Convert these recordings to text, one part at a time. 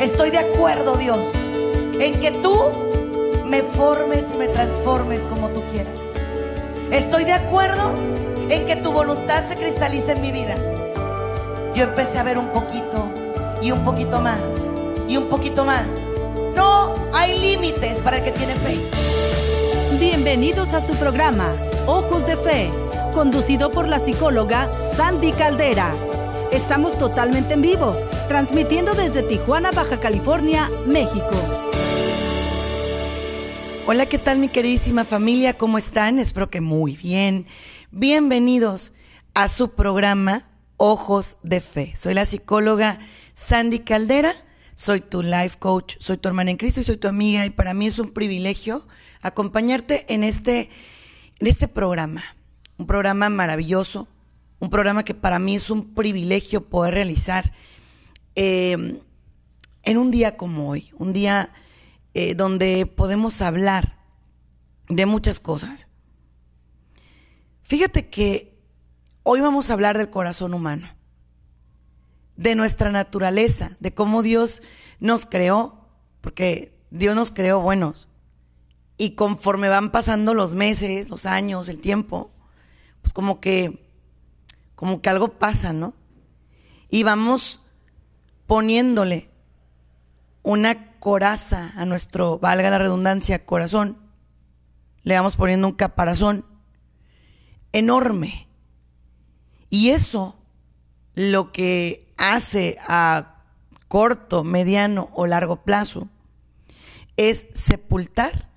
Estoy de acuerdo, Dios, en que tú me formes y me transformes como tú quieras. Estoy de acuerdo en que tu voluntad se cristalice en mi vida. Yo empecé a ver un poquito y un poquito más y un poquito más. No hay límites para el que tiene fe. Bienvenidos a su programa, Ojos de Fe, conducido por la psicóloga Sandy Caldera. Estamos totalmente en vivo, transmitiendo desde Tijuana, Baja California, México. Hola, ¿qué tal mi queridísima familia? ¿Cómo están? Espero que muy bien. Bienvenidos a su programa Ojos de Fe. Soy la psicóloga Sandy Caldera, soy tu life coach, soy tu hermana en Cristo y soy tu amiga y para mí es un privilegio acompañarte en este, en este programa. Un programa maravilloso, un programa que para mí es un privilegio poder realizar eh, en un día como hoy, un día eh, donde podemos hablar de muchas cosas. Fíjate que hoy vamos a hablar del corazón humano, de nuestra naturaleza, de cómo Dios nos creó, porque Dios nos creó buenos. Y conforme van pasando los meses, los años, el tiempo, pues como que, como que algo pasa, ¿no? Y vamos poniéndole una coraza a nuestro, valga la redundancia, corazón. Le vamos poniendo un caparazón enorme. Y eso lo que hace a corto, mediano o largo plazo es sepultar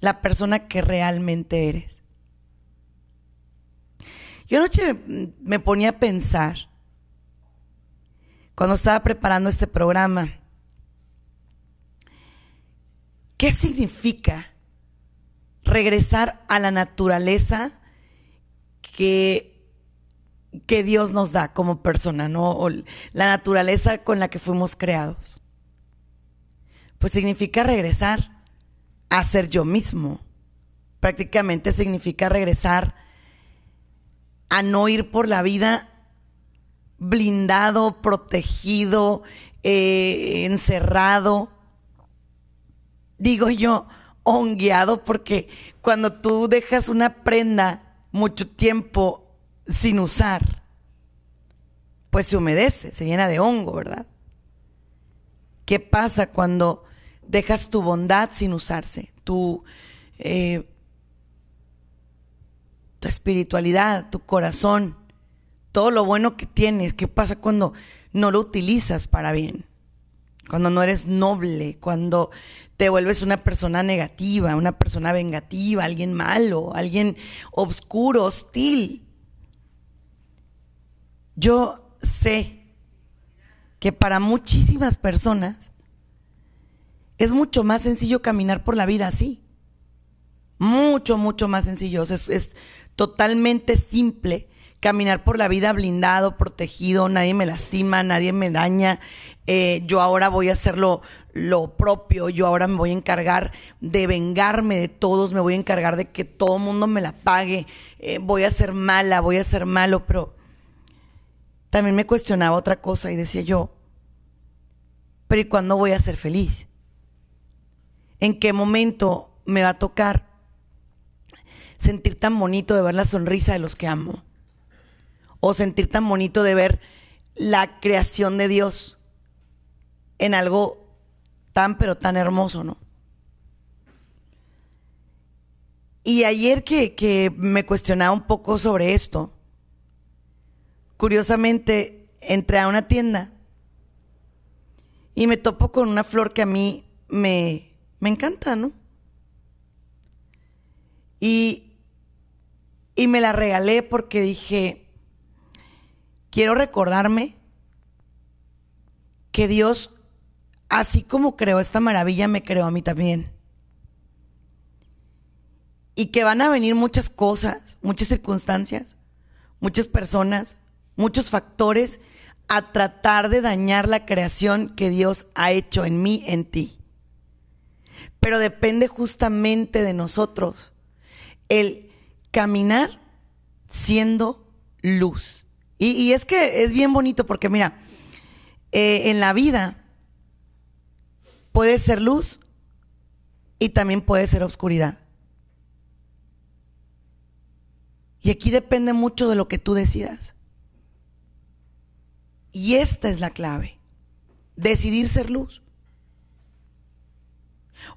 la persona que realmente eres. Yo anoche me ponía a pensar, cuando estaba preparando este programa, ¿Qué significa regresar a la naturaleza que, que Dios nos da como persona, ¿no? La naturaleza con la que fuimos creados. Pues significa regresar a ser yo mismo. Prácticamente significa regresar a no ir por la vida blindado, protegido, eh, encerrado digo yo, hongueado, porque cuando tú dejas una prenda mucho tiempo sin usar, pues se humedece, se llena de hongo, ¿verdad? ¿Qué pasa cuando dejas tu bondad sin usarse? Tu, eh, tu espiritualidad, tu corazón, todo lo bueno que tienes, ¿qué pasa cuando no lo utilizas para bien? Cuando no eres noble, cuando te vuelves una persona negativa, una persona vengativa, alguien malo, alguien oscuro, hostil. Yo sé que para muchísimas personas es mucho más sencillo caminar por la vida así. Mucho, mucho más sencillo. Es, es totalmente simple caminar por la vida blindado, protegido, nadie me lastima, nadie me daña, eh, yo ahora voy a hacer lo, propio, yo ahora me voy a encargar de vengarme de todos, me voy a encargar de que todo el mundo me la pague, eh, voy a ser mala, voy a ser malo, pero también me cuestionaba otra cosa y decía yo, pero ¿y cuándo voy a ser feliz? ¿En qué momento me va a tocar sentir tan bonito de ver la sonrisa de los que amo? O sentir tan bonito de ver la creación de Dios en algo tan pero tan hermoso, ¿no? Y ayer que, que me cuestionaba un poco sobre esto, curiosamente entré a una tienda y me topo con una flor que a mí me, me encanta, ¿no? Y, y me la regalé porque dije, quiero recordarme que Dios, así como creó esta maravilla, me creó a mí también. Y que van a venir muchas cosas, muchas circunstancias, muchas personas, muchos factores a tratar de dañar la creación que Dios ha hecho en mí, en ti. Pero depende justamente de nosotros el caminar siendo luz. Y, es que es bien bonito porque mira, eh, en la vida puede ser luz y también puede ser oscuridad. Y aquí depende mucho de lo que tú decidas. Y esta es la clave. Decidir ser luz.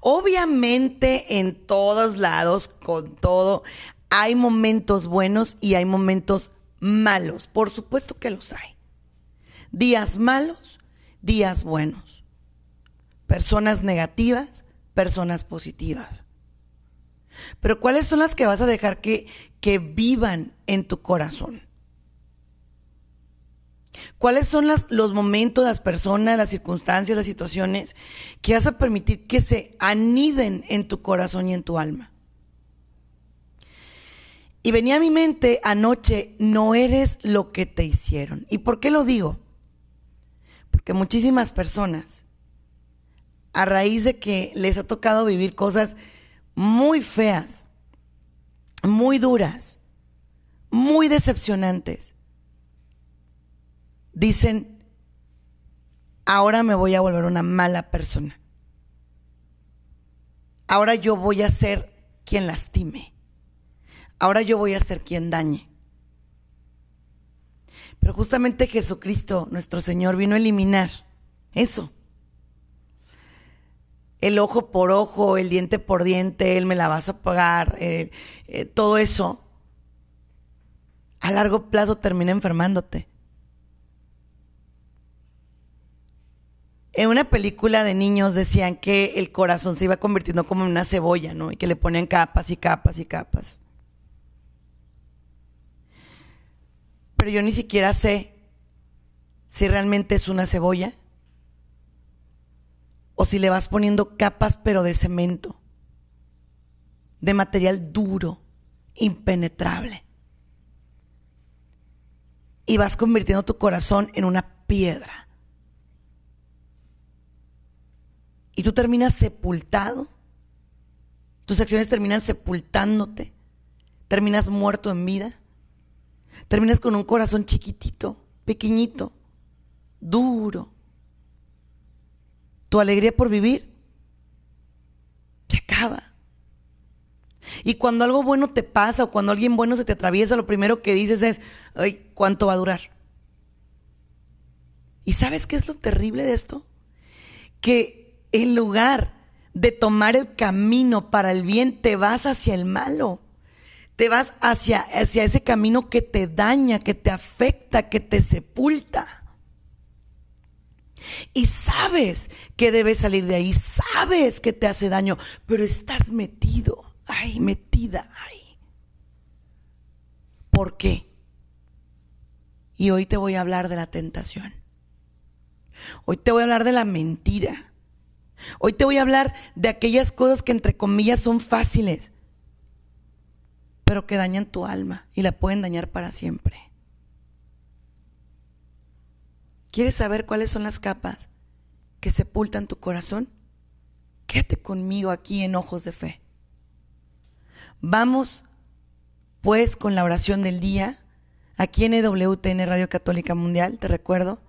Obviamente en todos lados, con todo, hay momentos buenos y hay momentos malos. Por supuesto que los hay. Días malos, días buenos. Personas negativas, personas positivas. Pero ¿cuáles son las que vas a dejar que, que vivan en tu corazón? ¿Cuáles son los momentos, las personas, las circunstancias, las situaciones que vas a permitir que se aniden en tu corazón y en tu alma? Y venía a mi mente anoche, no eres lo que te hicieron. ¿Y por qué lo digo? Porque muchísimas personas, a raíz de que les ha tocado vivir cosas muy feas, muy duras, muy decepcionantes, dicen, ahora me voy a volver una mala persona. Ahora yo voy a ser quien lastime. Ahora yo voy a ser quien dañe. Pero justamente Jesucristo, nuestro Señor, vino a eliminar eso. El ojo por ojo, el diente por diente, él me la vas a pagar, eh, eh, todo eso, a largo plazo termina enfermándote. En una película de niños decían que el corazón se iba convirtiendo como en una cebolla, ¿no? Y que le ponían capas y capas y capas. Pero yo ni siquiera sé si realmente es una cebolla o si le vas poniendo capas pero de cemento, de material duro, impenetrable. Y vas convirtiendo tu corazón en una piedra. y tú terminas sepultado, tus acciones terminan sepultándote, terminas muerto en vida, terminas con un corazón chiquitito, pequeñito, duro. Tu alegría por vivir se acaba. Y cuando algo bueno te pasa o cuando alguien bueno se te atraviesa, lo primero que dices es, ay, ¿cuánto va a durar? ¿Y sabes qué es lo terrible de esto? Que en lugar de tomar el camino para el bien, te vas hacia el malo. Te vas hacia, hacia ese camino que te daña, que te afecta, que te sepulta. Y sabes que debes salir de ahí, sabes que te hace daño, pero estás metido, ahí, metida ahí. ¿Por qué? Y hoy te voy a hablar de la tentación. Hoy te voy a hablar de la mentira. Hoy te voy a hablar de aquellas cosas que entre comillas son fáciles, pero que dañan tu alma y la pueden dañar para siempre. ¿Quieres saber cuáles son las capas que sepultan tu corazón? Quédate conmigo aquí en ojos de fe. Vamos pues con la oración del día aquí en EWTN Radio Católica Mundial, te recuerdo.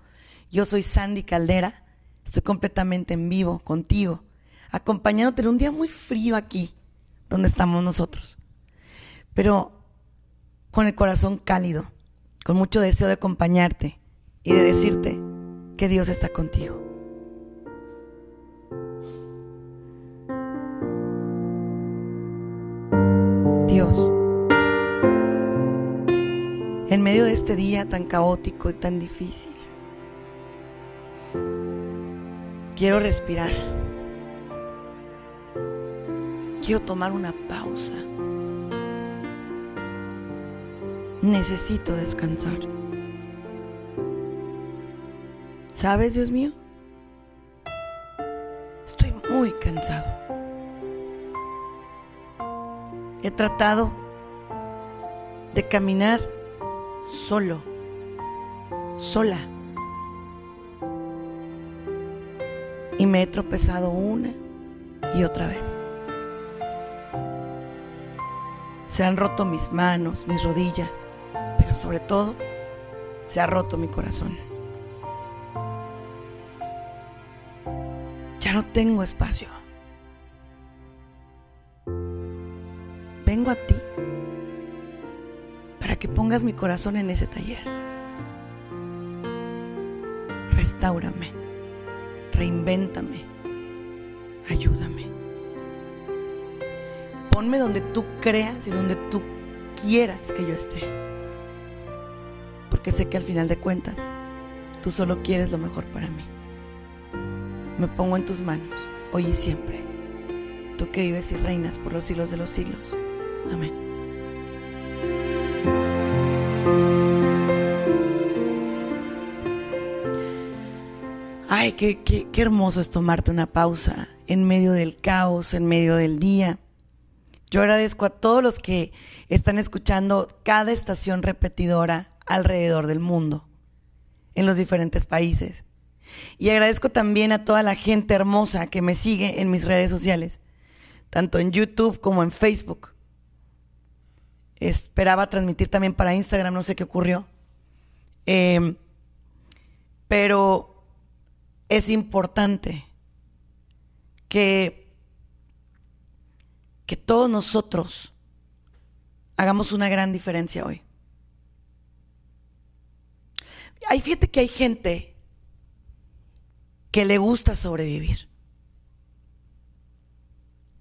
Yo soy Sandy Caldera Estoy completamente en vivo contigo, acompañándote en un día muy frío aquí, donde estamos nosotros. Pero con el corazón cálido, con mucho deseo de acompañarte y de decirte que Dios está contigo. Dios, en medio de este día tan caótico y tan difícil, Quiero respirar. Quiero tomar una pausa. Necesito descansar. ¿Sabes, Dios mío? Estoy muy cansado. He tratado de caminar solo, sola y me he tropezado una y otra vez. Se han roto mis manos, mis rodillas, sobre todo se ha roto mi corazón. ya no tengo espacio. Vengo a ti para que pongas mi corazón en ese taller. Restáurame, reinvéntame, ayúdame. Ponme donde tú creas y donde tú quieras que yo esté. Porque sé que al final de cuentas, tú solo quieres lo mejor para mí. Me pongo en tus manos, hoy y siempre. Tú que vives y reinas por los siglos de los siglos. Amén. Ay, qué, qué, qué, hermoso es tomarte una pausa en medio del caos, en medio del día. Yo agradezco a todos los que están escuchando cada estación repetidora alrededor del mundo, en los diferentes países. Y agradezco también a toda la gente hermosa que me sigue en mis redes sociales, tanto en YouTube como en Facebook. Esperaba transmitir también para Instagram, no sé qué ocurrió. Eh, pero es importante que, que todos nosotros hagamos una gran diferencia hoy. Hay, fíjate que hay gente que le gusta sobrevivir.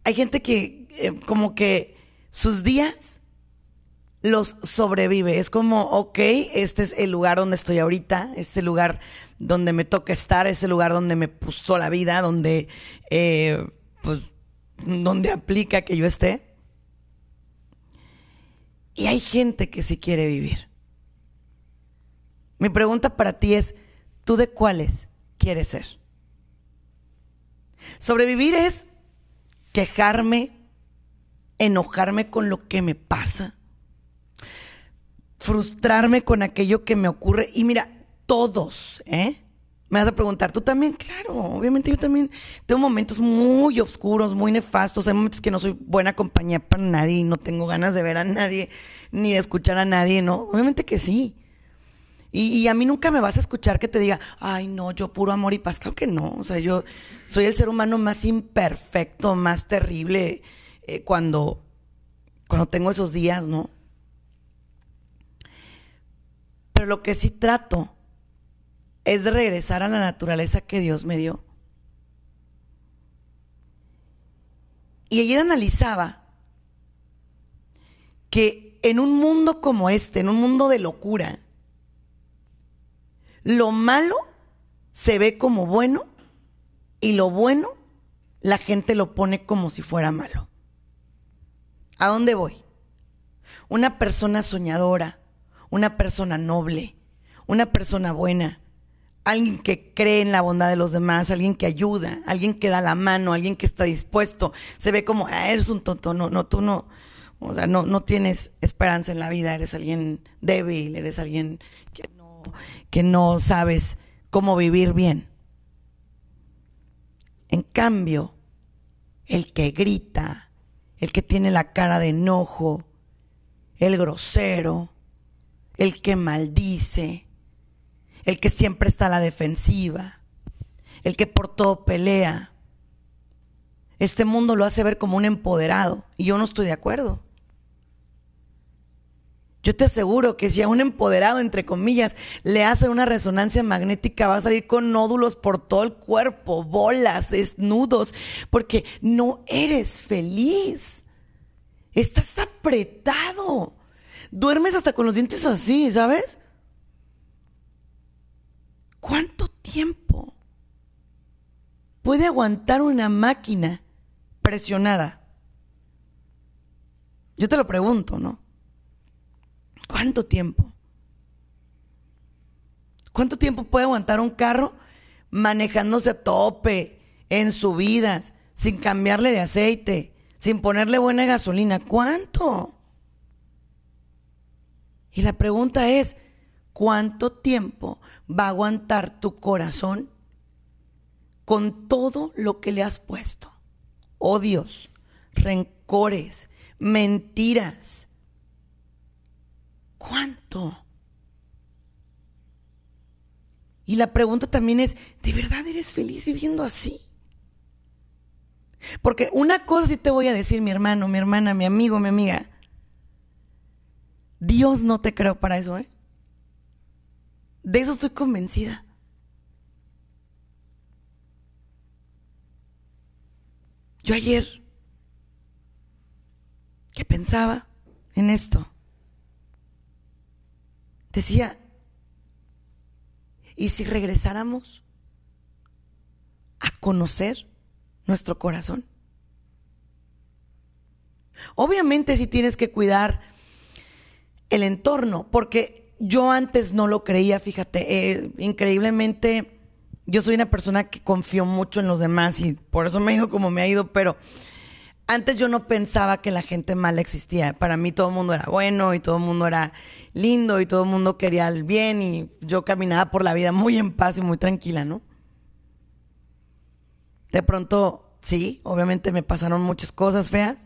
Hay gente que eh, como que sus días los sobrevive. Es como, ok, este es el lugar donde estoy ahorita, es el lugar donde me toca estar, es el lugar donde me puso la vida, donde, eh, pues, donde aplica que yo esté. Y hay gente que sí quiere vivir. Mi pregunta para ti es, ¿tú de cuáles quieres ser? Sobrevivir es quejarme, enojarme con lo que me pasa, frustrarme con aquello que me ocurre. Y mira, todos, ¿eh? Me vas a preguntar, ¿tú también? Claro, obviamente yo también tengo momentos muy oscuros, muy nefastos. Hay momentos que no soy buena compañía para nadie no tengo ganas de ver a nadie ni de escuchar a nadie, ¿no? Obviamente que sí. Y, a mí nunca me vas a escuchar que te diga, ay, no, yo puro amor y paz. Claro que no. O sea, yo soy el ser humano más imperfecto, más terrible eh, cuando, cuando tengo esos días, ¿no? Pero lo que sí trato es de regresar a la naturaleza que Dios me dio. Y ayer analizaba que en un mundo como este, en un mundo de locura, lo malo se ve como bueno y lo bueno la gente lo pone como si fuera malo. ¿A dónde voy? Una persona soñadora, una persona noble, una persona buena, alguien que cree en la bondad de los demás, alguien que ayuda, alguien que da la mano, alguien que está dispuesto, se ve como, ah, eres un tonto, no, no, tú no, o sea, no, no tienes esperanza en la vida, eres alguien débil, eres alguien que que no sabes cómo vivir bien. En cambio, el que grita, el que tiene la cara de enojo, el grosero, el que maldice, el que siempre está a la defensiva, el que por todo pelea. Este mundo lo hace ver como un empoderado y yo no estoy de acuerdo. Yo te aseguro que si a un empoderado, entre comillas, le hacen una resonancia magnética, va a salir con nódulos por todo el cuerpo, bolas, desnudos, porque no eres feliz. Estás apretado. Duermes hasta con los dientes así, ¿sabes? ¿Cuánto tiempo puede aguantar una máquina presionada? Yo te lo pregunto, ¿no? ¿Cuánto tiempo? ¿Cuánto tiempo puede aguantar un carro manejándose a tope, en subidas, sin cambiarle de aceite, sin ponerle buena gasolina? ¿Cuánto? Y la pregunta es, ¿cuánto tiempo va a aguantar tu corazón con todo lo que le has puesto? Odios, rencores, mentiras, ¿Cuánto? Y la pregunta también es, ¿de verdad eres feliz viviendo así? Porque una cosa sí te voy a decir, mi hermano, mi hermana, mi amigo, mi amiga. Dios no te creó para eso, ¿eh? De eso estoy convencida. Yo ayer que pensaba en esto, decía, ¿y si regresáramos a conocer nuestro corazón? Obviamente si tienes que cuidar el entorno, porque yo antes no lo creía, fíjate, eh, increíblemente yo soy una persona que confío mucho en los demás y por eso me digo como me ha ido, pero antes yo no pensaba que la gente mala existía. Para mí todo el mundo era bueno y todo el mundo era lindo y todo el mundo quería el bien y yo caminaba por la vida muy en paz y muy tranquila, ¿no? De pronto, sí, obviamente me pasaron muchas cosas feas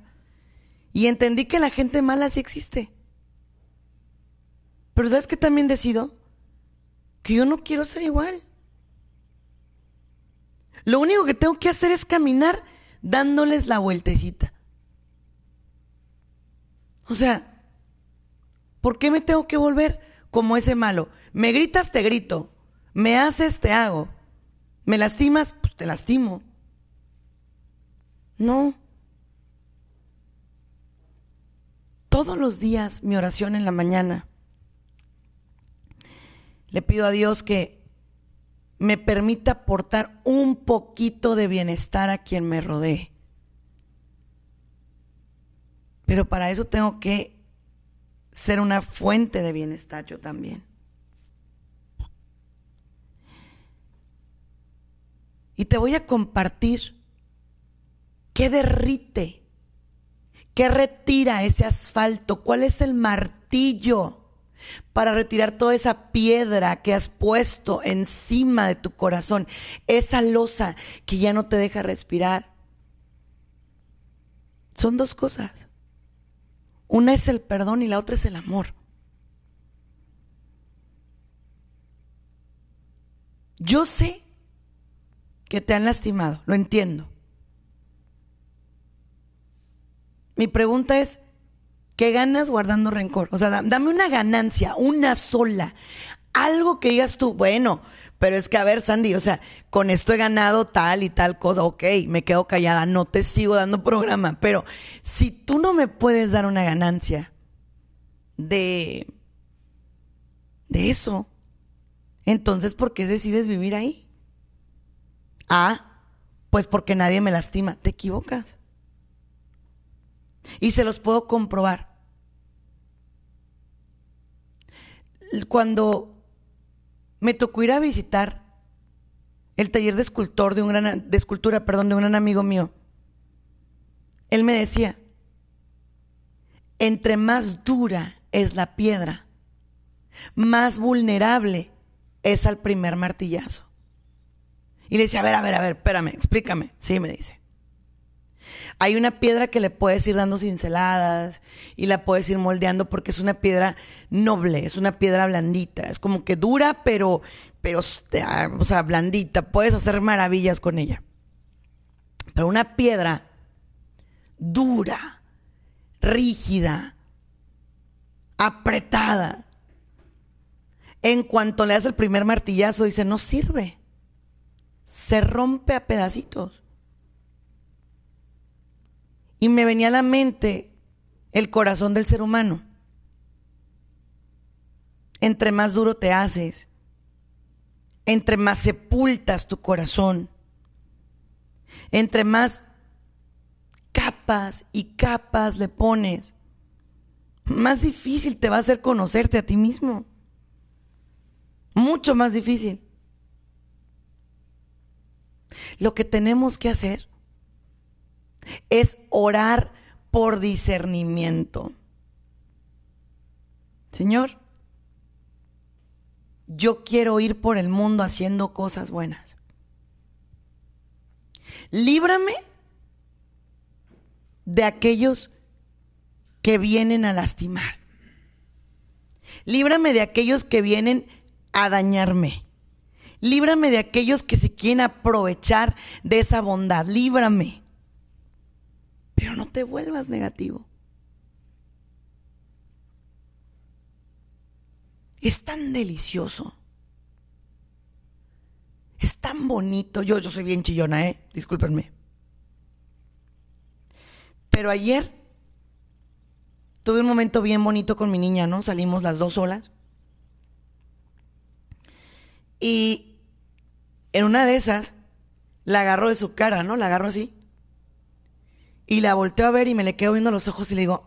y entendí que la gente mala sí existe. Pero ¿sabes qué también decido? Que yo no quiero ser igual. Lo único que tengo que hacer es caminar dándoles la vueltecita. O sea, ¿por qué me tengo que volver como ese malo? Me gritas, te grito. Me haces, te hago. Me lastimas, pues te lastimo. No. Todos los días mi oración en la mañana. Le pido a Dios que me permita aportar un poquito de bienestar a quien me rodee. Pero para eso tengo que ser una fuente de bienestar yo también. Y te voy a compartir qué derrite, qué retira ese asfalto, cuál es el martillo para retirar toda esa piedra que has puesto encima de tu corazón, esa losa que ya no te deja respirar. Son dos cosas. Una es el perdón y la otra es el amor. Yo sé que te han lastimado, lo entiendo. Mi pregunta es, ¿Qué ganas guardando rencor? O sea, dame una ganancia, una sola. Algo que digas tú, bueno, pero es que a ver, Sandy, o sea, con esto he ganado tal y tal cosa, ok, me quedo callada, no te sigo dando programa, pero si tú no me puedes dar una ganancia de, de eso, entonces, ¿por qué decides vivir ahí? Ah, pues porque nadie me lastima, te equivocas. Y se los puedo comprobar. Cuando me tocó ir a visitar el taller de escultor de un gran, de escultura, perdón, de un gran amigo mío, él me decía, entre más dura es la piedra, más vulnerable es al primer martillazo. Y le decía, a ver, a ver, a ver, espérame, explícame. Sí, me dice. Hay una piedra que le puedes ir dando cinceladas y la puedes ir moldeando porque es una piedra noble, es una piedra blandita, es como que dura, pero, pero, o sea, blandita, puedes hacer maravillas con ella. Pero una piedra dura, rígida, apretada, en cuanto le das el primer martillazo, dice, no sirve. Se rompe a pedacitos. Y me venía a la mente el corazón del ser humano. Entre más duro te haces, entre más sepultas tu corazón, entre más capas y capas le pones, más difícil te va a hacer conocerte a ti mismo. Mucho más difícil. Lo que tenemos que hacer es orar por discernimiento. Señor, yo quiero ir por el mundo haciendo cosas buenas. Líbrame de aquellos que vienen a lastimar. Líbrame de aquellos que vienen a dañarme. Líbrame de aquellos que se quieren aprovechar de esa bondad. Líbrame. Pero no te vuelvas negativo. Es tan delicioso. Es tan bonito. Yo, yo soy bien chillona, ¿eh? Discúlpenme. Pero ayer tuve un momento bien bonito con mi niña, ¿no? Salimos las dos solas. Y en una de esas, la agarro de su cara, ¿no? La agarro así. Y la volteo a ver y me le quedo viendo los ojos y le digo,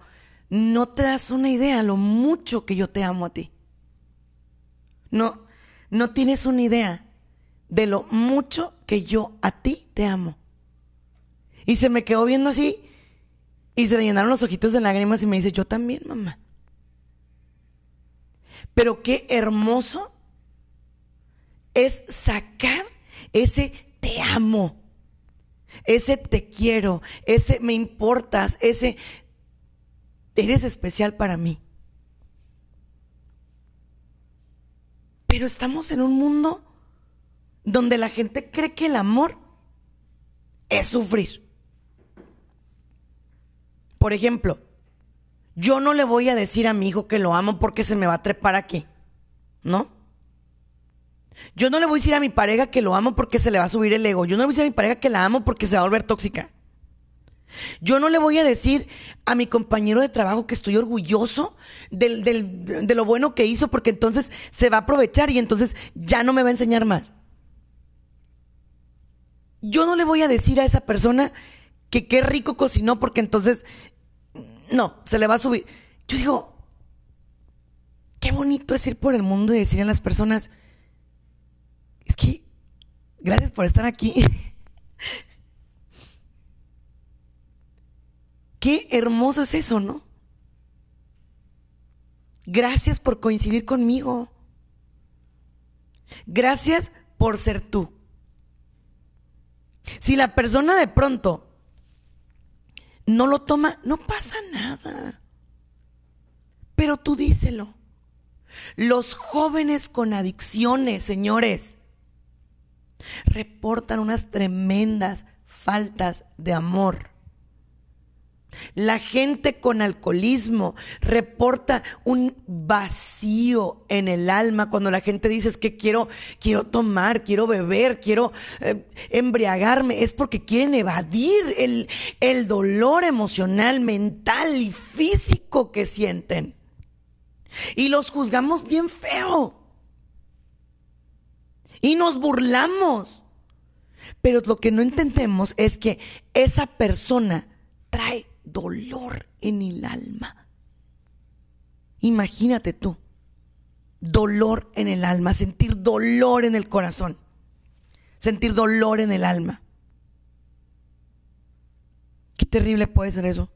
no te das una idea lo mucho que yo te amo a ti. No, no tienes una idea de lo mucho que yo a ti te amo. Y se me quedó viendo así y se le llenaron los ojitos de lágrimas y me dice, yo también, mamá. Pero qué hermoso es sacar ese te amo, ese te quiero, ese me importas, ese eres especial para mí. Pero estamos en un mundo donde la gente cree que el amor es sufrir. Por ejemplo, yo no le voy a decir a mi hijo que lo amo porque se me va a trepar aquí, ¿no? Yo no le voy a decir a mi pareja que lo amo porque se le va a subir el ego. Yo no le voy a decir a mi pareja que la amo porque se va a volver tóxica. Yo no le voy a decir a mi compañero de trabajo que estoy orgulloso de lo bueno que hizo porque entonces se va a aprovechar y entonces ya no me va a enseñar más. Yo no le voy a decir a esa persona que qué rico cocinó porque entonces no, se le va a subir. Yo digo, qué bonito es ir por el mundo y decirle a las personas, es que, gracias por estar aquí. Qué hermoso es eso, ¿no? Gracias por coincidir conmigo. Gracias por ser tú. Si la persona de pronto no lo toma, no pasa nada. Pero tú díselo. Los jóvenes con adicciones, señores, reportan unas tremendas faltas de amor. La gente con alcoholismo reporta un vacío en el alma cuando la gente dice es que quiero, quiero tomar, quiero beber, quiero eh, embriagarme. Es porque quieren evadir el, el dolor emocional, mental y físico que sienten. Y los juzgamos bien feo. Y nos burlamos. Pero lo que no entendemos es que esa persona trae dolor en el alma. Imagínate tú, dolor en el alma, sentir dolor en el corazón, sentir dolor en el alma. Qué terrible puede ser eso.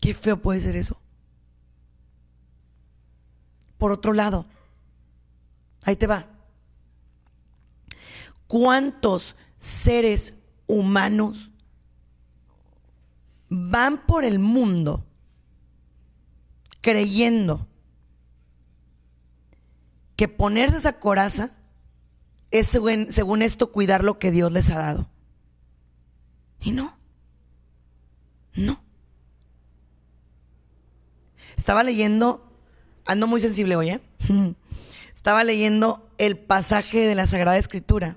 Qué feo puede ser eso. Por otro lado, ahí te va. ¿Cuántos seres humanos van por el mundo creyendo que ponerse esa coraza es según, esto cuidar lo que Dios les ha dado. Y no, no. Estaba leyendo, ando muy sensible hoy, ¿eh? Estaba leyendo el pasaje de la Sagrada Escritura,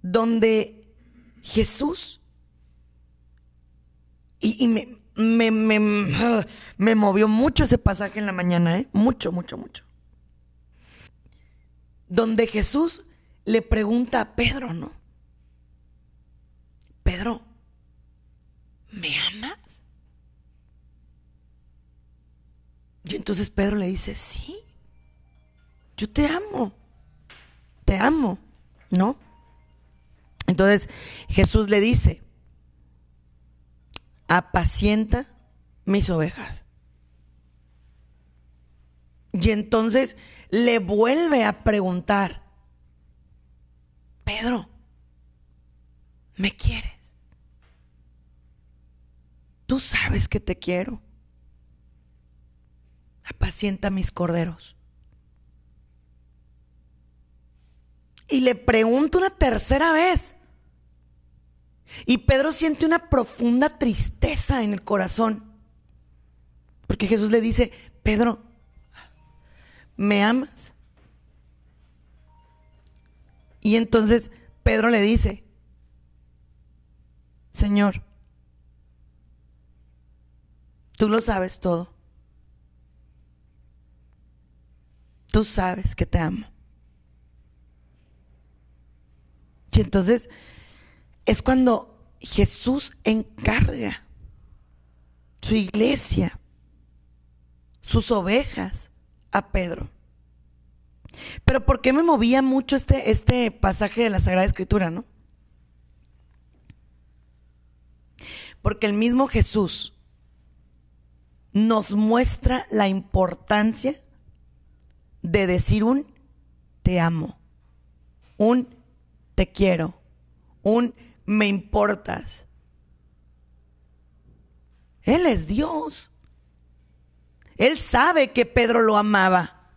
donde Jesús y, me, me, movió mucho ese pasaje en la mañana, ¿eh? Mucho, mucho, mucho. Donde Jesús le pregunta a Pedro, ¿no? Pedro, ¿me amas? Y entonces Pedro le dice, sí, yo te amo, te amo, ¿no? Entonces Jesús le dice, apacienta mis ovejas. Y entonces le vuelve a preguntar, Pedro, ¿me quieres? Tú sabes que te quiero. Apacienta mis corderos. Y le pregunto una tercera vez, Y Pedro siente una profunda tristeza en el corazón. Porque Jesús le dice, Pedro, ¿me amas? Y entonces Pedro le dice, Señor, tú lo sabes todo. Tú sabes que te amo. Y entonces es cuando Jesús encarga su iglesia, sus ovejas a Pedro. Pero ¿por qué me movía mucho este, este pasaje de la Sagrada Escritura, no? Porque el mismo Jesús nos muestra la importancia de decir un te amo, un te quiero, un me importas. Él es Dios. Él sabe que Pedro lo amaba.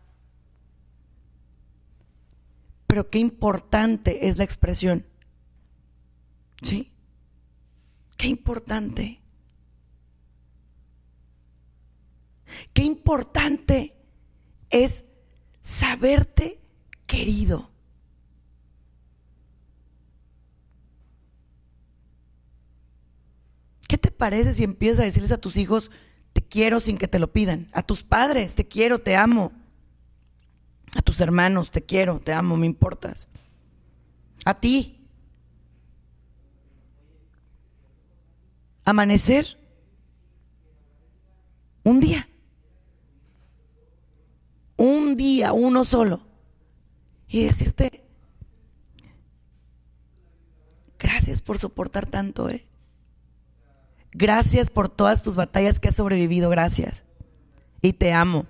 Pero qué importante es la expresión. ¿Sí? Qué importante. Qué importante es saberte querido. ¿Qué te parece si empiezas a decirles a tus hijos, te quiero sin que te lo pidan? A tus padres, te quiero, te amo. A tus hermanos, te quiero, te amo, me importas. A ti. Amanecer. Un día. Un día, uno solo. Y decirte, gracias por soportar tanto, ¿eh? Gracias por todas tus batallas que has sobrevivido, gracias. Y te amo,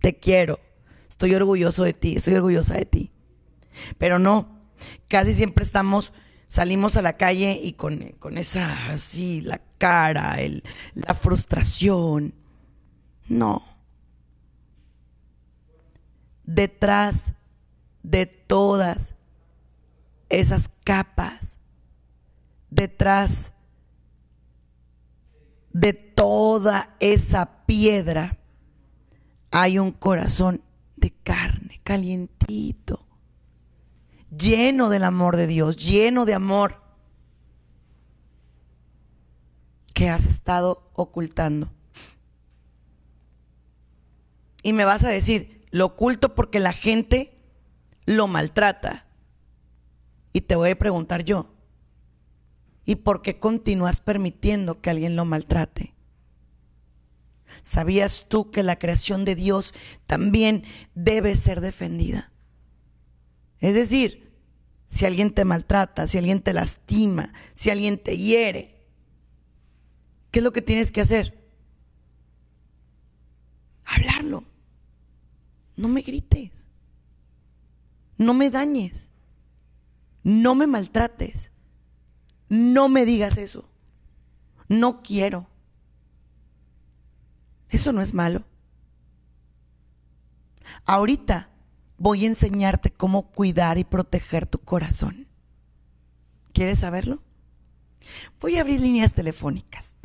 te quiero, estoy orgulloso de ti, estoy orgullosa de ti. Pero no, casi siempre estamos, salimos a la calle y con, con esa, así, la cara, el, la frustración. No. Detrás de todas esas capas, detrás de toda esa piedra hay un corazón de carne, calientito, lleno del amor de Dios, lleno de amor que has estado ocultando. Y me vas a decir, lo oculto porque la gente lo maltrata. Y te voy a preguntar yo, ¿Y por qué continúas permitiendo que alguien lo maltrate? ¿Sabías tú que la creación de Dios también debe ser defendida? Es decir, si alguien te maltrata, si alguien te lastima, si alguien te hiere, ¿qué es lo que tienes que hacer? Hablarlo. No me grites. No me dañes. No me maltrates no me digas eso. No quiero. Eso no es malo. Ahorita voy a enseñarte cómo cuidar y proteger tu corazón. ¿Quieres saberlo? Voy a abrir líneas telefónicas.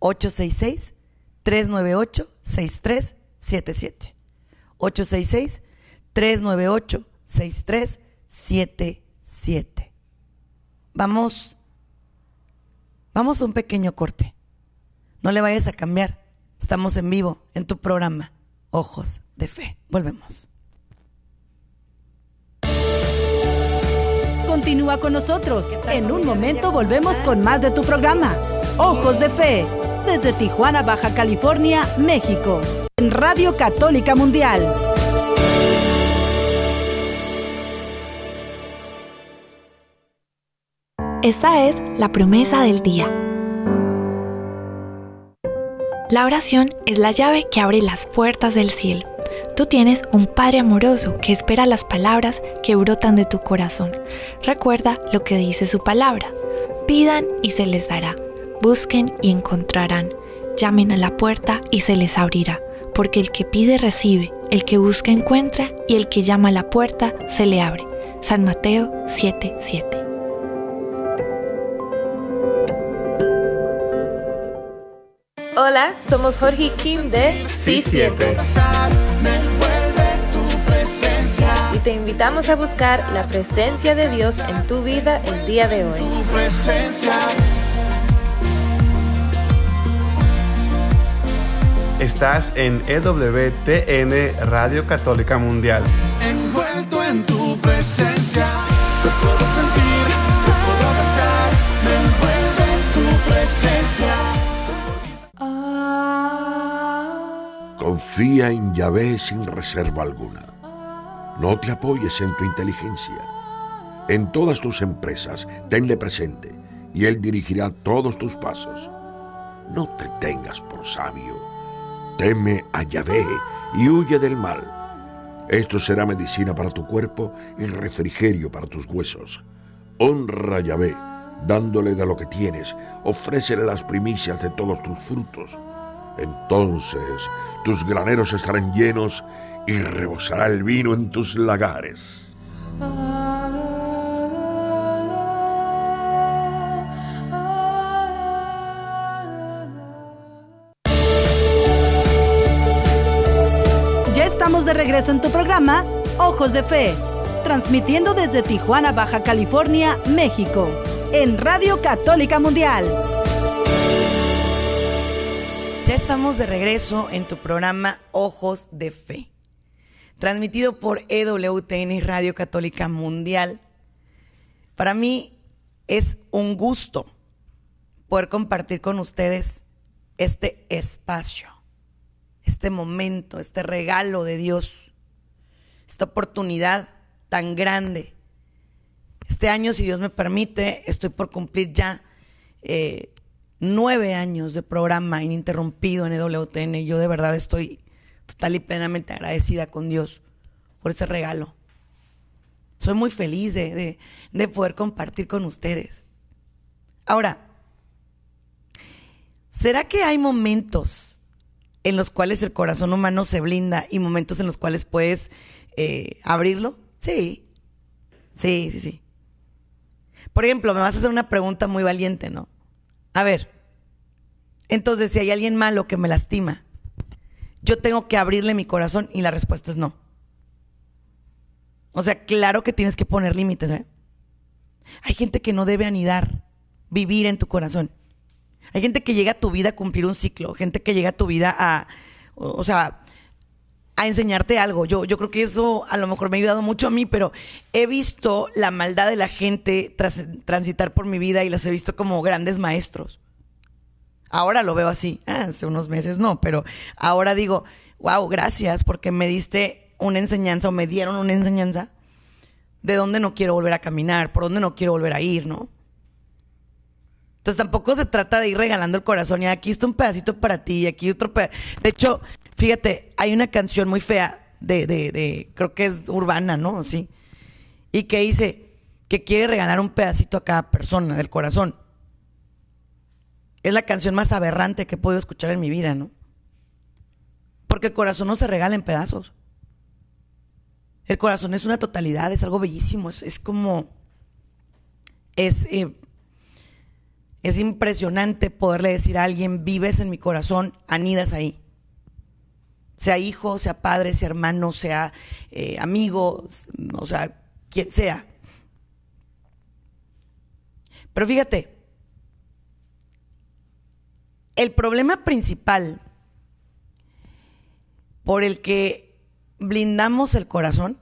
866-398-6377. 866-398-6377. Vamos, vamos a un pequeño corte. No le vayas a cambiar. Estamos en vivo en tu programa, Ojos de Fe. Volvemos. Continúa con nosotros. En un momento volvemos con más de tu programa, Ojos de Fe, desde Tijuana, Baja California, México, en Radio Católica Mundial. Esta es la promesa del día. La oración es la llave que abre las puertas del cielo. Tú tienes un Padre amoroso que espera las palabras que brotan de tu corazón. Recuerda lo que dice su palabra. Pidan y se les dará. Busquen y encontrarán. Llamen a la puerta y se les abrirá porque el que pide recibe, el que busca encuentra y el que llama a la puerta se le abre. San Mateo 7:7. Hola, somos Jorge Kim de Sí 7 Y te invitamos a buscar la presencia de Dios en tu vida el día de hoy. Estás en EWTN Radio Católica Mundial. Envuelto en tu presencia, te puedo sentir, te puedo abrazar, me envuelvo en tu presencia. Confía en Yahvé sin reserva alguna. No te apoyes en tu inteligencia. En todas tus empresas, tenle presente y Él dirigirá todos tus pasos. No te tengas por sabio Teme a Yahvé y huye del mal. Esto será medicina para tu cuerpo y refrigerio para tus huesos. Honra a Yahvé, dándole de lo que tienes, ofrécele las primicias de todos tus frutos. Entonces tus graneros estarán llenos y rebosará el vino en tus lagares. En tu programa Ojos de Fe, transmitiendo desde Tijuana, Baja California, México, en Radio Católica Mundial. Ya estamos de regreso en tu programa Ojos de Fe, transmitido por EWTN Radio Católica Mundial. Para mí es un gusto poder compartir con ustedes este espacio este momento, este regalo de Dios, esta oportunidad tan grande. Este año, si Dios me permite, estoy por cumplir ya eh, nueve años de programa ininterrumpido en EWTN. Yo de verdad estoy total y plenamente agradecida con Dios por ese regalo. Soy muy feliz de, de poder compartir con ustedes. Ahora, ¿será que hay momentos en los cuales el corazón humano se blinda y momentos en los cuales puedes eh, abrirlo? Sí. Sí, sí, sí. Por ejemplo, me vas a hacer una pregunta muy valiente, ¿no? A ver, entonces si hay alguien malo que me lastima, yo tengo que abrirle mi corazón y la respuesta es no. O sea, claro que tienes que poner límites, ¿eh? Hay gente que no debe anidar, vivir en tu corazón. Hay gente que llega a tu vida a cumplir un ciclo, gente que llega a tu vida a, o, sea, a enseñarte algo. Yo, yo creo que eso a lo mejor me ha ayudado mucho a mí, pero he visto la maldad de la gente transitar por mi vida y las he visto como grandes maestros. Ahora lo veo así, ah, hace unos meses no, pero ahora digo, wow, gracias porque me diste una enseñanza o me dieron una enseñanza de dónde no quiero volver a caminar, por dónde no quiero volver a ir, ¿no? Entonces tampoco se trata de ir regalando el corazón y aquí está un pedacito para ti y aquí otro pedacito. De hecho, fíjate, hay una canción muy fea de, de, de, creo que es urbana, ¿no? Sí. Y que dice que quiere regalar un pedacito a cada persona del corazón. Es la canción más aberrante que he podido escuchar en mi vida, ¿no? Porque el corazón no se regala en pedazos. El corazón es una totalidad, es algo bellísimo, es, como... Es... Eh, es impresionante poderle decir a alguien, vives en mi corazón, anidas ahí. Sea hijo, sea padre, sea hermano, sea eh, amigo, o sea, quien sea. Pero fíjate, el problema principal por el que blindamos el corazón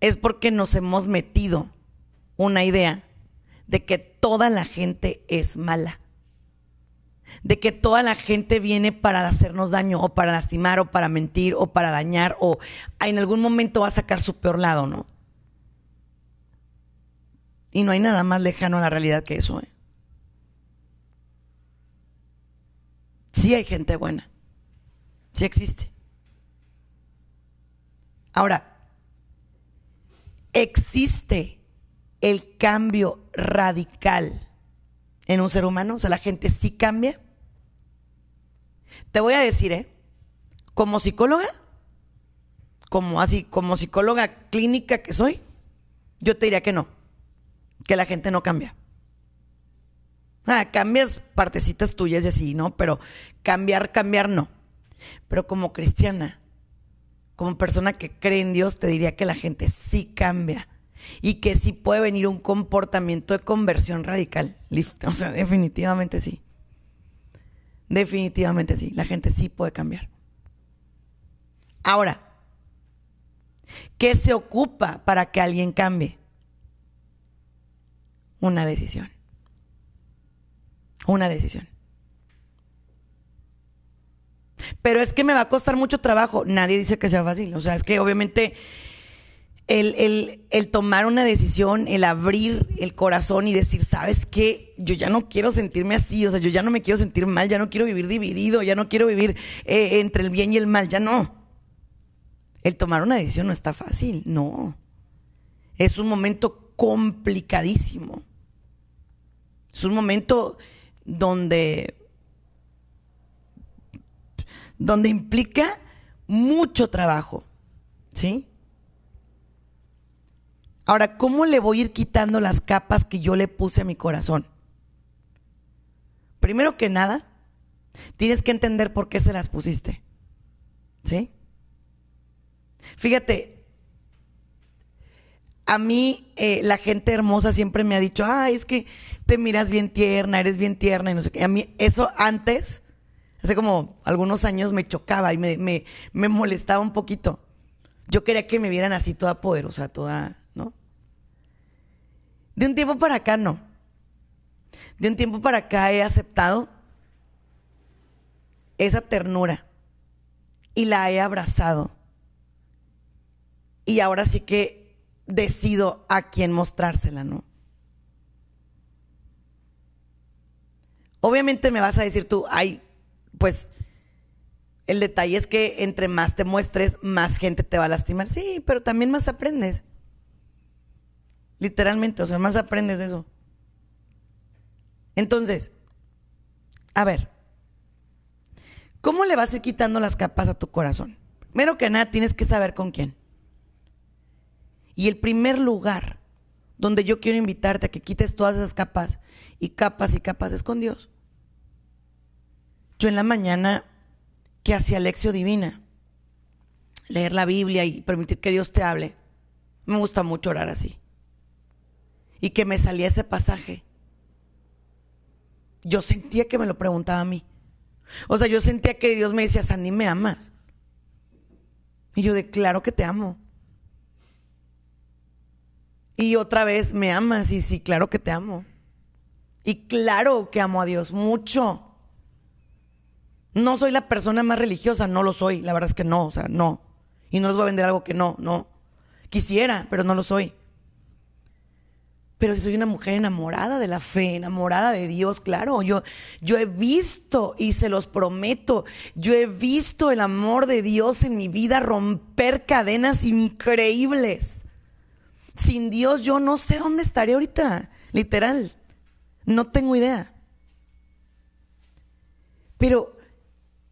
es porque nos hemos metido una idea de que toda la gente es mala. De que toda la gente viene para hacernos daño o para lastimar o para mentir o para dañar o en algún momento va a sacar su peor lado, ¿no? Y no hay nada más lejano a la realidad que eso. ¿eh? Sí hay gente buena. Sí existe. Ahora, existe el cambio radical en un ser humano? O sea, la gente sí cambia. Te voy a decir, ¿eh? Como psicóloga, como así, como psicóloga clínica que soy, yo te diría que no, que la gente no cambia. Ah, cambias partecitas tuyas y así, ¿no? Pero cambiar, cambiar no. Pero como cristiana, como persona que cree en Dios, te diría que la gente sí cambia y que sí puede venir un comportamiento de conversión radical. O sea, definitivamente sí. Definitivamente sí. La gente sí puede cambiar. Ahora, ¿qué se ocupa para que alguien cambie? Una decisión. Una decisión. Pero es que me va a costar mucho trabajo. Nadie dice que sea fácil. O sea, es que obviamente el, tomar una decisión, el abrir el corazón y decir, ¿sabes qué? Yo ya no quiero sentirme así, o sea, yo ya no me quiero sentir mal, ya no quiero vivir dividido, ya no quiero vivir eh, entre el bien y el mal, ya no. El tomar una decisión no está fácil, no. Es un momento complicadísimo. Es un momento donde donde implica mucho trabajo, ¿sí? Ahora, ¿cómo le voy a ir quitando las capas que yo le puse a mi corazón? Primero que nada, tienes que entender por qué se las pusiste, ¿sí? Fíjate, a mí eh, la gente hermosa siempre me ha dicho, ah, es que te miras bien tierna, eres bien tierna y no sé qué. A mí eso antes hace como algunos años me chocaba y me, me, molestaba un poquito. Yo quería que me vieran así toda poderosa, toda. De un tiempo para acá no. De un tiempo para acá he aceptado esa ternura y la he abrazado. Y ahora sí que decido a quién mostrársela, ¿no? Obviamente me vas a decir tú, ay, pues el detalle es que entre más te muestres, más gente te va a lastimar. Sí, pero también más aprendes. Literalmente, o sea, más aprendes de eso. Entonces, a ver, ¿cómo le vas a ir quitando las capas a tu corazón? Primero que nada, tienes que saber con quién. Y el primer lugar donde yo quiero invitarte a que quites todas esas capas y capas y capas es con Dios. Yo en la mañana que hacía lección divina, leer la Biblia y permitir que Dios te hable, me gusta mucho orar así. Y que me salía ese pasaje. Yo sentía que me lo preguntaba a mí. O sea, yo sentía que Dios me decía, Sandy, ¿me amas? Y yo de, claro que te amo. Y otra vez, ¿me amas? Y sí, claro que te amo. Y claro que amo a Dios mucho. No soy la persona más religiosa, no lo soy, la verdad es que no, o sea, no. Y no les voy a vender algo que no, no. Quisiera, pero no lo soy. Pero si soy una mujer enamorada de la fe, enamorada de Dios, claro, yo, yo he visto y se los prometo, yo he visto el amor de Dios en mi vida romper cadenas increíbles. Sin Dios yo no sé dónde estaré ahorita, literal, no tengo idea. Pero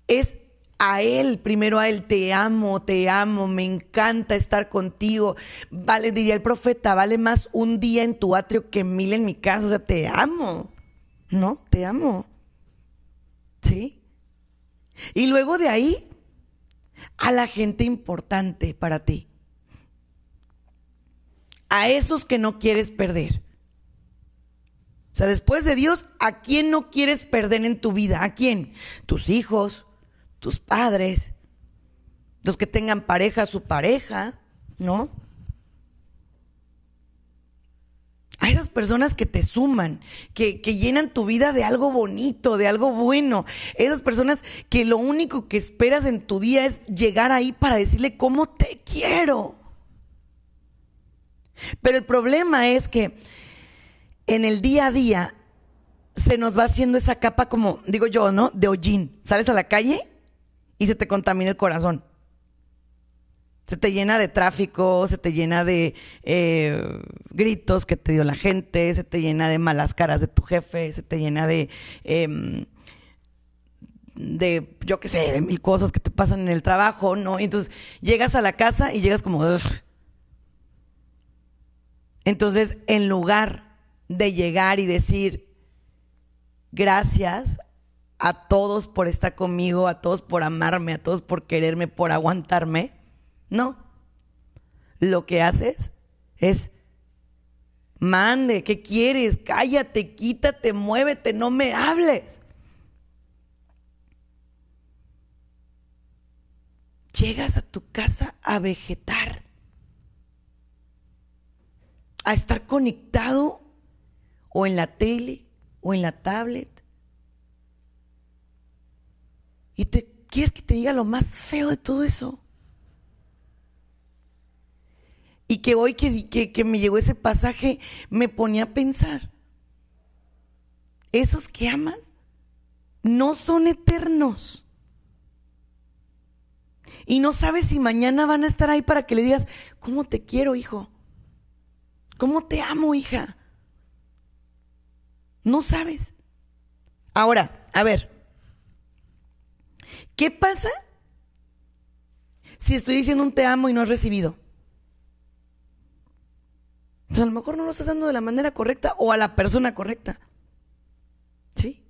es a Él, primero a Él, te amo, te amo, me encanta estar contigo. Vale, diría el profeta, vale más un día en tu atrio que mil en mi casa. O sea, te amo, ¿no? Te amo. ¿Sí? Y luego de ahí, a la gente importante para ti. A esos que no quieres perder. O sea, después de Dios, ¿a quién no quieres perder en tu vida? ¿A quién? Tus hijos, tus padres, los que tengan pareja, su pareja, ¿no? A esas personas que te suman, que, llenan tu vida de algo bonito, de algo bueno. Esas personas que lo único que esperas en tu día es llegar ahí para decirle cómo te quiero. Pero el problema es que en el día a día se nos va haciendo esa capa como, digo yo, ¿no? De hollín. Sales a la calle y se te contamina el corazón. Se te llena de tráfico, se te llena de eh, gritos que te dio la gente, se te llena de malas caras de tu jefe, se te llena de, em, de yo qué sé, de mil cosas que te pasan en el trabajo, ¿no? Y entonces llegas a la casa y llegas como... Entonces, en lugar de llegar y decir, gracias a todos por estar conmigo, a todos por amarme, a todos por quererme, por aguantarme. No. Lo que haces es, mande, ¿qué quieres? Cállate, quítate, muévete, no me hables. Llegas a tu casa a vegetar, a estar conectado o en la tele o en la tablet y te quieres que te diga lo más feo de todo eso. Y que hoy que, que, que me llegó ese pasaje me ponía a pensar, esos que amas no son eternos. Y no sabes si mañana van a estar ahí para que le digas, ¿cómo te quiero, hijo? ¿Cómo te amo, hija? No sabes. Ahora, a ver, ¿Qué pasa si estoy diciendo un te amo y no has recibido? a lo mejor no lo estás dando de la manera correcta o a la persona correcta. ¿Sí?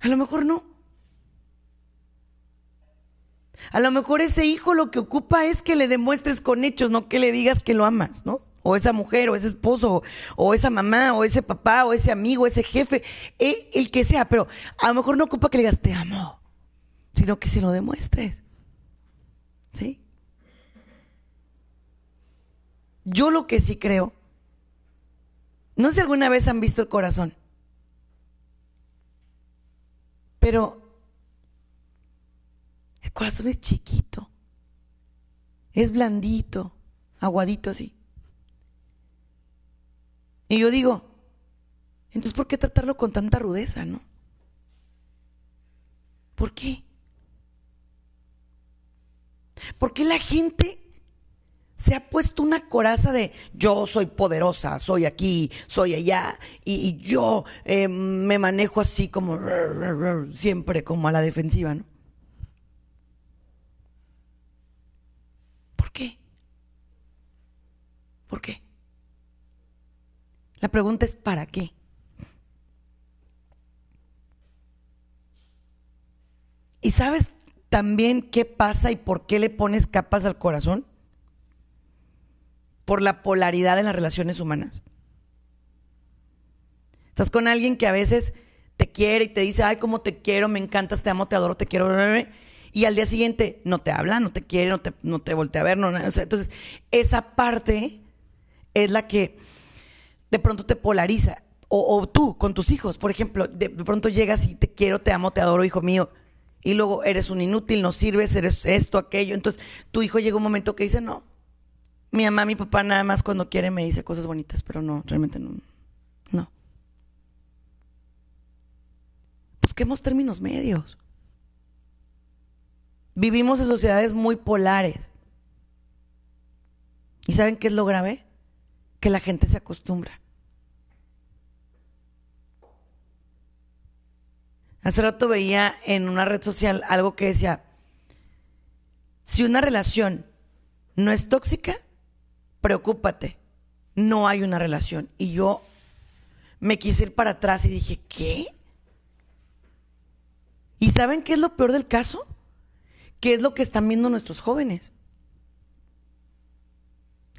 A lo mejor no. A lo mejor ese hijo lo que ocupa es que le demuestres con hechos, no que le digas que lo amas, ¿no? O esa mujer, o ese esposo, o esa mamá, o ese papá, o ese amigo, ese jefe, el, el que sea, pero a lo mejor no ocupa que le digas te amo, sino que se lo demuestres. ¿Sí? Yo lo que sí creo, no sé si alguna vez han visto el corazón, pero el corazón es chiquito, es blandito, aguadito así. Y yo digo, entonces ¿por qué tratarlo con tanta rudeza, no? ¿Por qué? ¿Por qué la gente se ha puesto una coraza de yo soy poderosa, soy aquí, soy allá, y, yo eh, me manejo así como siempre como a la defensiva, ¿no? ¿Por qué? ¿Por qué? La pregunta es ¿para qué? ¿Y sabes también qué pasa y por qué le pones capas al corazón? Por la polaridad en las relaciones humanas. Estás con alguien que a veces te quiere y te dice, ay, cómo te quiero, me encantas, te amo, te adoro, te quiero. Y al día siguiente no te habla, no te quiere, no te, no te voltea a ver. No, entonces, esa parte es la que de pronto te polariza. O, tú con tus hijos, por ejemplo, de, pronto llegas y te quiero, te amo, te adoro, hijo mío, y luego eres un inútil, no sirves, eres esto, aquello. Entonces tu hijo llega un momento que dice, no, mi mamá, mi papá nada más cuando quiere me dice cosas bonitas, pero no, realmente no. No. Busquemos términos medios. Vivimos en sociedades muy polares. ¿Y saben qué es lo grave? Que la gente se acostumbra. Hace rato veía en una red social algo que decía, si una relación no es tóxica, preocúpate, no hay una relación. Y yo me quise ir para atrás y dije, ¿qué? ¿Y saben qué es lo peor del caso? ¿Qué es lo que están viendo nuestros jóvenes?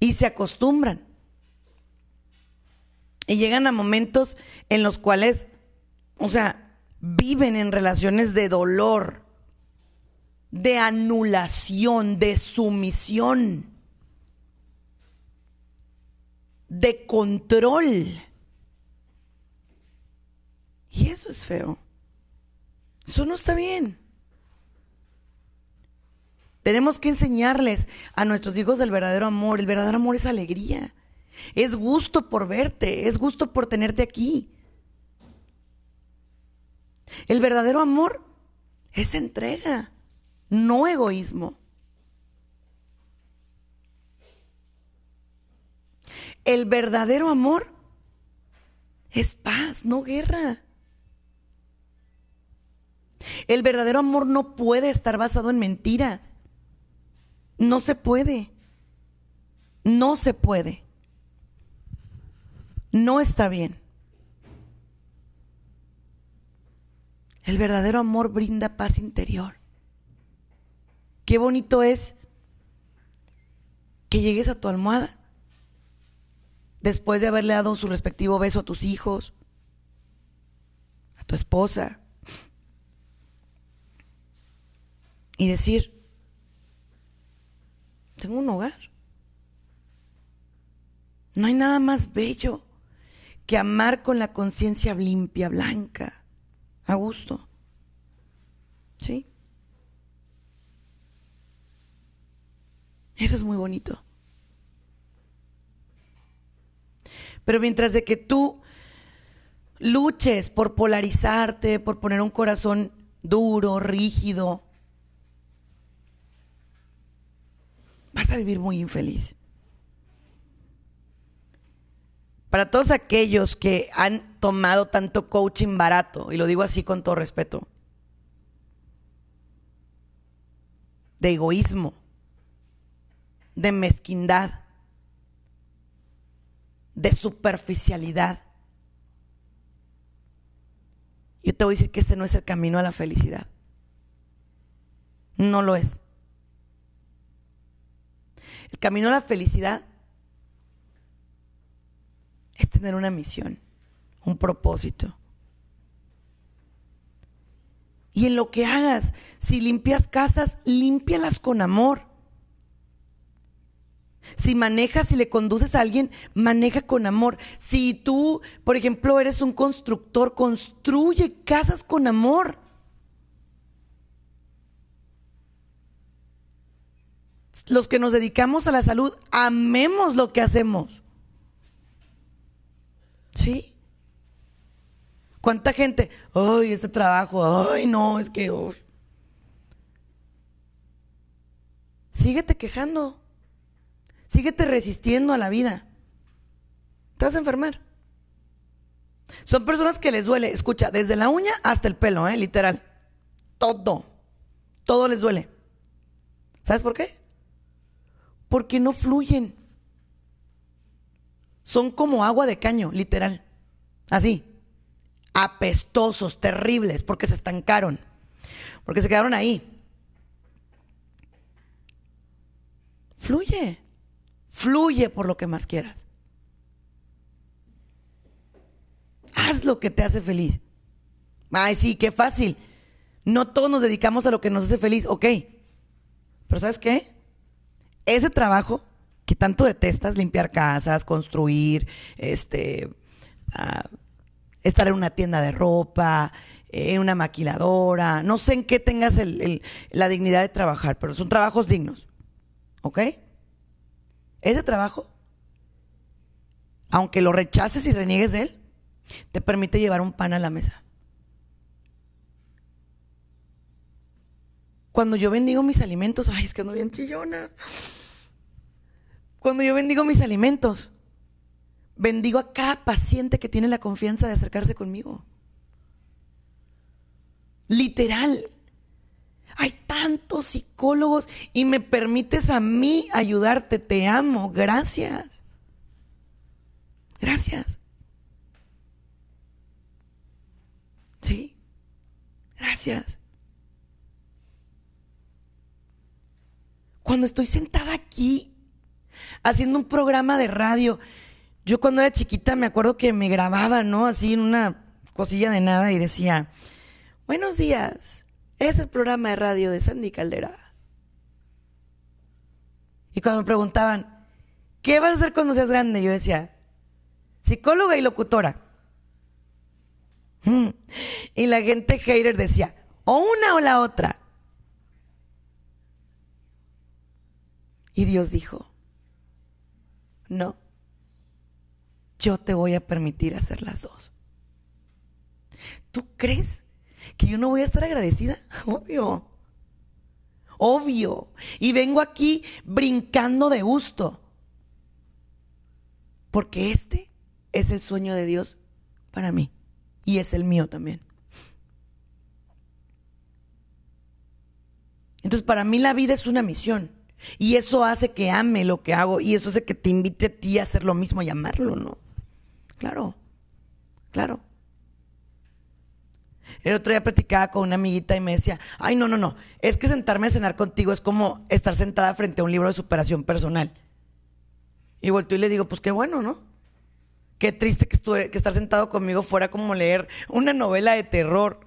Y se acostumbran. Y llegan a momentos en los cuales, o sea, viven en relaciones de dolor, de anulación, de sumisión, de control. Y eso es feo. Eso no está bien. Tenemos que enseñarles a nuestros hijos el verdadero amor. El verdadero amor es alegría. Es gusto por verte, es gusto por tenerte aquí. El verdadero amor es entrega, no egoísmo. El verdadero amor es paz, no guerra. El verdadero amor no puede estar basado en mentiras. No se puede. No se puede. No está bien. El verdadero amor brinda paz interior. Qué bonito es que llegues a tu almohada después de haberle dado su respectivo beso a tus hijos, a tu esposa, y decir, tengo un hogar. No hay nada más bello que amar con la conciencia limpia, blanca, a gusto. ¿Sí? Eso es muy bonito. Pero mientras de que tú luches por polarizarte, por poner un corazón duro, rígido, vas a vivir muy infeliz. Para todos aquellos que han tomado tanto coaching barato, y lo digo así con todo respeto, de egoísmo, de mezquindad, de superficialidad. Yo te voy a decir que ese no es el camino a la felicidad. No lo es. El camino a la felicidad es tener una misión, un propósito. Y en lo que hagas, si limpias casas, límpialas con amor. Si manejas, si le conduces a alguien, maneja con amor. Si tú, por ejemplo, eres un constructor, construye casas con amor. Los que nos dedicamos a la salud, amemos lo que hacemos. ¿Sí? ¿Cuánta gente? Ay, este trabajo, ay, no, es que... Síguete quejando. Síguete resistiendo a la vida. Te vas a enfermar. Son personas que les duele, escucha, desde la uña hasta el pelo, ¿eh? literal. Todo. Todo les duele. ¿Sabes por qué? Porque no fluyen. Son como agua de caño, literal. Así. Apestosos, terribles, porque se estancaron. Porque se quedaron ahí. Fluye. Fluye por lo que más quieras. Haz lo que te hace feliz. Ay, sí, qué fácil. No todos nos dedicamos a lo que nos hace feliz, ok. Pero ¿sabes qué? Ese trabajo que tanto detestas, limpiar casas, construir, este, ah, estar en una tienda de ropa, en una maquiladora, no sé en qué tengas la dignidad de trabajar, pero son trabajos dignos, ¿ok? Ese trabajo, aunque lo rechaces y reniegues de él, te permite llevar un pan a la mesa. Cuando yo bendigo mis alimentos, ay, es que ando bien chillona. Cuando yo bendigo mis alimentos, bendigo a cada paciente que tiene la confianza de acercarse conmigo. Literal. Hay tantos psicólogos y me permites a mí ayudarte. Te amo. Gracias. Gracias. Sí. Gracias. Cuando estoy sentada aquí haciendo un programa de radio, yo cuando era chiquita me acuerdo que me grababa, ¿no? Así en una cosilla de nada y decía, buenos días, es el programa de radio de Sandy Caldera. Y cuando me preguntaban, ¿qué vas a hacer cuando seas grande? Yo decía, psicóloga y locutora. Y la gente hater decía, o una o la otra. Y Dios dijo, no, yo te voy a permitir hacer las dos. ¿Tú crees que yo no voy a estar agradecida, obvio. Obvio. Y vengo aquí brincando de gusto. Porque este es el sueño de Dios para mí. Y es el mío también. Entonces, para mí la vida es una misión. Y eso hace que ame lo que hago. Y eso hace que te invite a ti a hacer lo mismo y amarlo, ¿no? Claro. Claro. El otro día platicaba con una amiguita y me decía, ay, no, no, no, es que sentarme a cenar contigo es como estar sentada frente a un libro de superación personal. Y volteo y le digo, pues qué bueno, ¿no? Qué triste que, estuve, que estar sentado conmigo fuera como leer una novela de terror.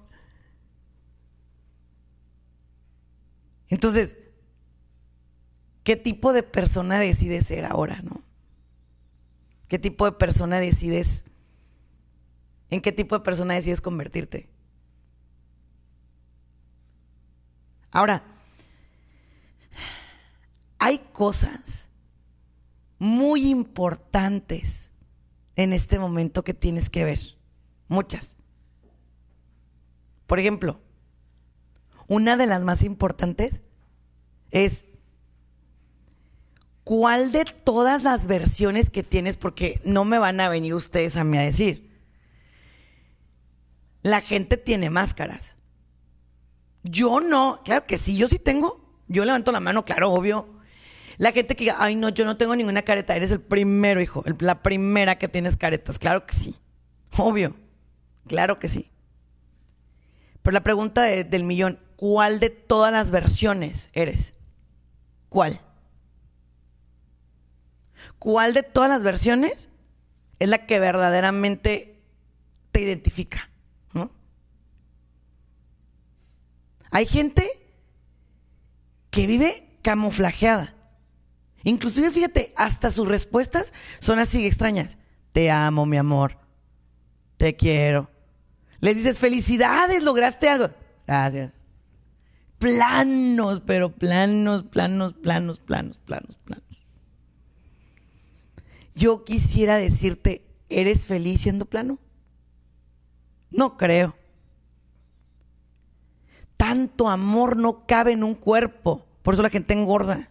Entonces, ¿qué tipo de persona decides ser ahora, no? ¿Qué tipo de persona decides? ¿En qué tipo de persona decides convertirte? Ahora, hay cosas muy importantes en este momento que tienes que ver. Muchas. Por ejemplo, una de las más importantes es cuál de todas las versiones que tienes, porque no me van a venir ustedes a mí a decir. La gente tiene máscaras. Yo no, claro que sí, yo sí tengo. Yo levanto la mano, claro, obvio. La gente que diga, ay, no, yo no tengo ninguna careta, eres el primero, hijo, la primera que tienes caretas. Claro que sí, obvio, claro que sí. Pero la pregunta del millón, ¿cuál de todas las versiones eres? ¿Cuál? ¿Cuál de todas las versiones es la que verdaderamente te identifica? Hay gente que vive camuflajeada. Inclusive, fíjate, hasta sus respuestas son así extrañas. Te amo, mi amor. Te quiero. Les dices, felicidades, lograste algo. Gracias. Planos, pero planos, planos, planos, planos, planos, planos. Yo quisiera decirte, ¿eres feliz siendo plano? No creo tanto amor no cabe en un cuerpo. Por eso la gente engorda.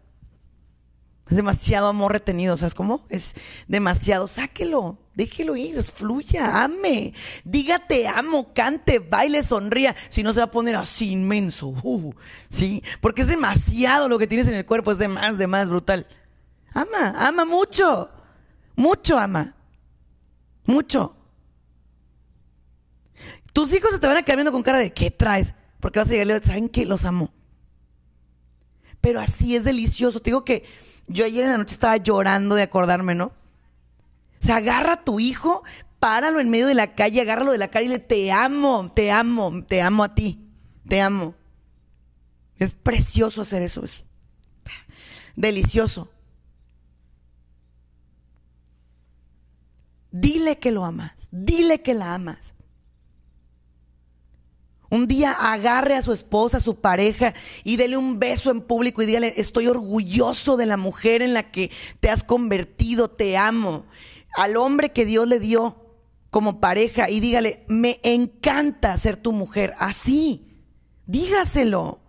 Es demasiado amor retenido, ¿sabes cómo? Es demasiado. Sáquelo, déjelo ir, fluya, ame. Dígate amo, cante, baile, sonría. Si no se va a poner así inmenso. Uh, sí, porque es demasiado lo que tienes en el cuerpo, es de más, de más, brutal. Ama, ama mucho. Mucho ama. Mucho. Tus hijos se te van a quedar viendo con cara de ¿qué traes? Porque vas a llegar y ¿saben qué? Los amo. Pero así es delicioso. Te digo que yo ayer en la noche estaba llorando de acordarme, ¿no? Se agarra a tu hijo, páralo en medio de la calle, agárralo de la calle y le te amo, te amo, te amo a ti, te amo. Es precioso hacer eso, es delicioso. Dile que lo amas, dile que la amas. Un día agarre a su esposa, a su pareja y dele un beso en público y dígale, estoy orgulloso de la mujer en la que te has convertido, te amo. Al hombre que Dios le dio como pareja y dígale, me encanta ser tu mujer. Así, dígaselo.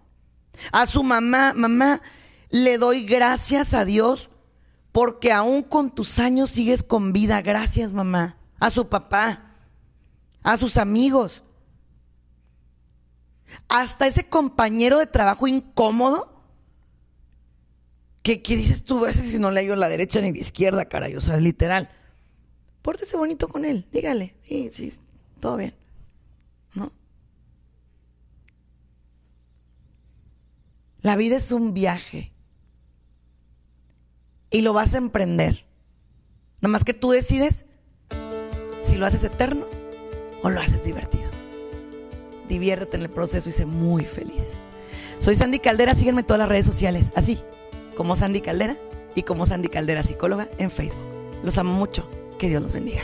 A su mamá, mamá, le doy gracias a Dios porque aún con tus años sigues con vida. Gracias, mamá. A su papá, a sus amigos hasta ese compañero de trabajo incómodo que, dices tú, veces si no le a la derecha ni la izquierda, caray, o sea, literal. Pórtese bonito con él, dígale, sí, sí, todo bien, ¿no? La vida es un viaje y lo vas a emprender. Nada más que tú decides si lo haces eterno o lo haces divertido diviértete en el proceso y sé muy feliz. Soy Sandy Caldera, sígueme en todas las redes sociales, así como Sandy Caldera y como Sandy Caldera Psicóloga en Facebook. Los amo mucho, que Dios los bendiga.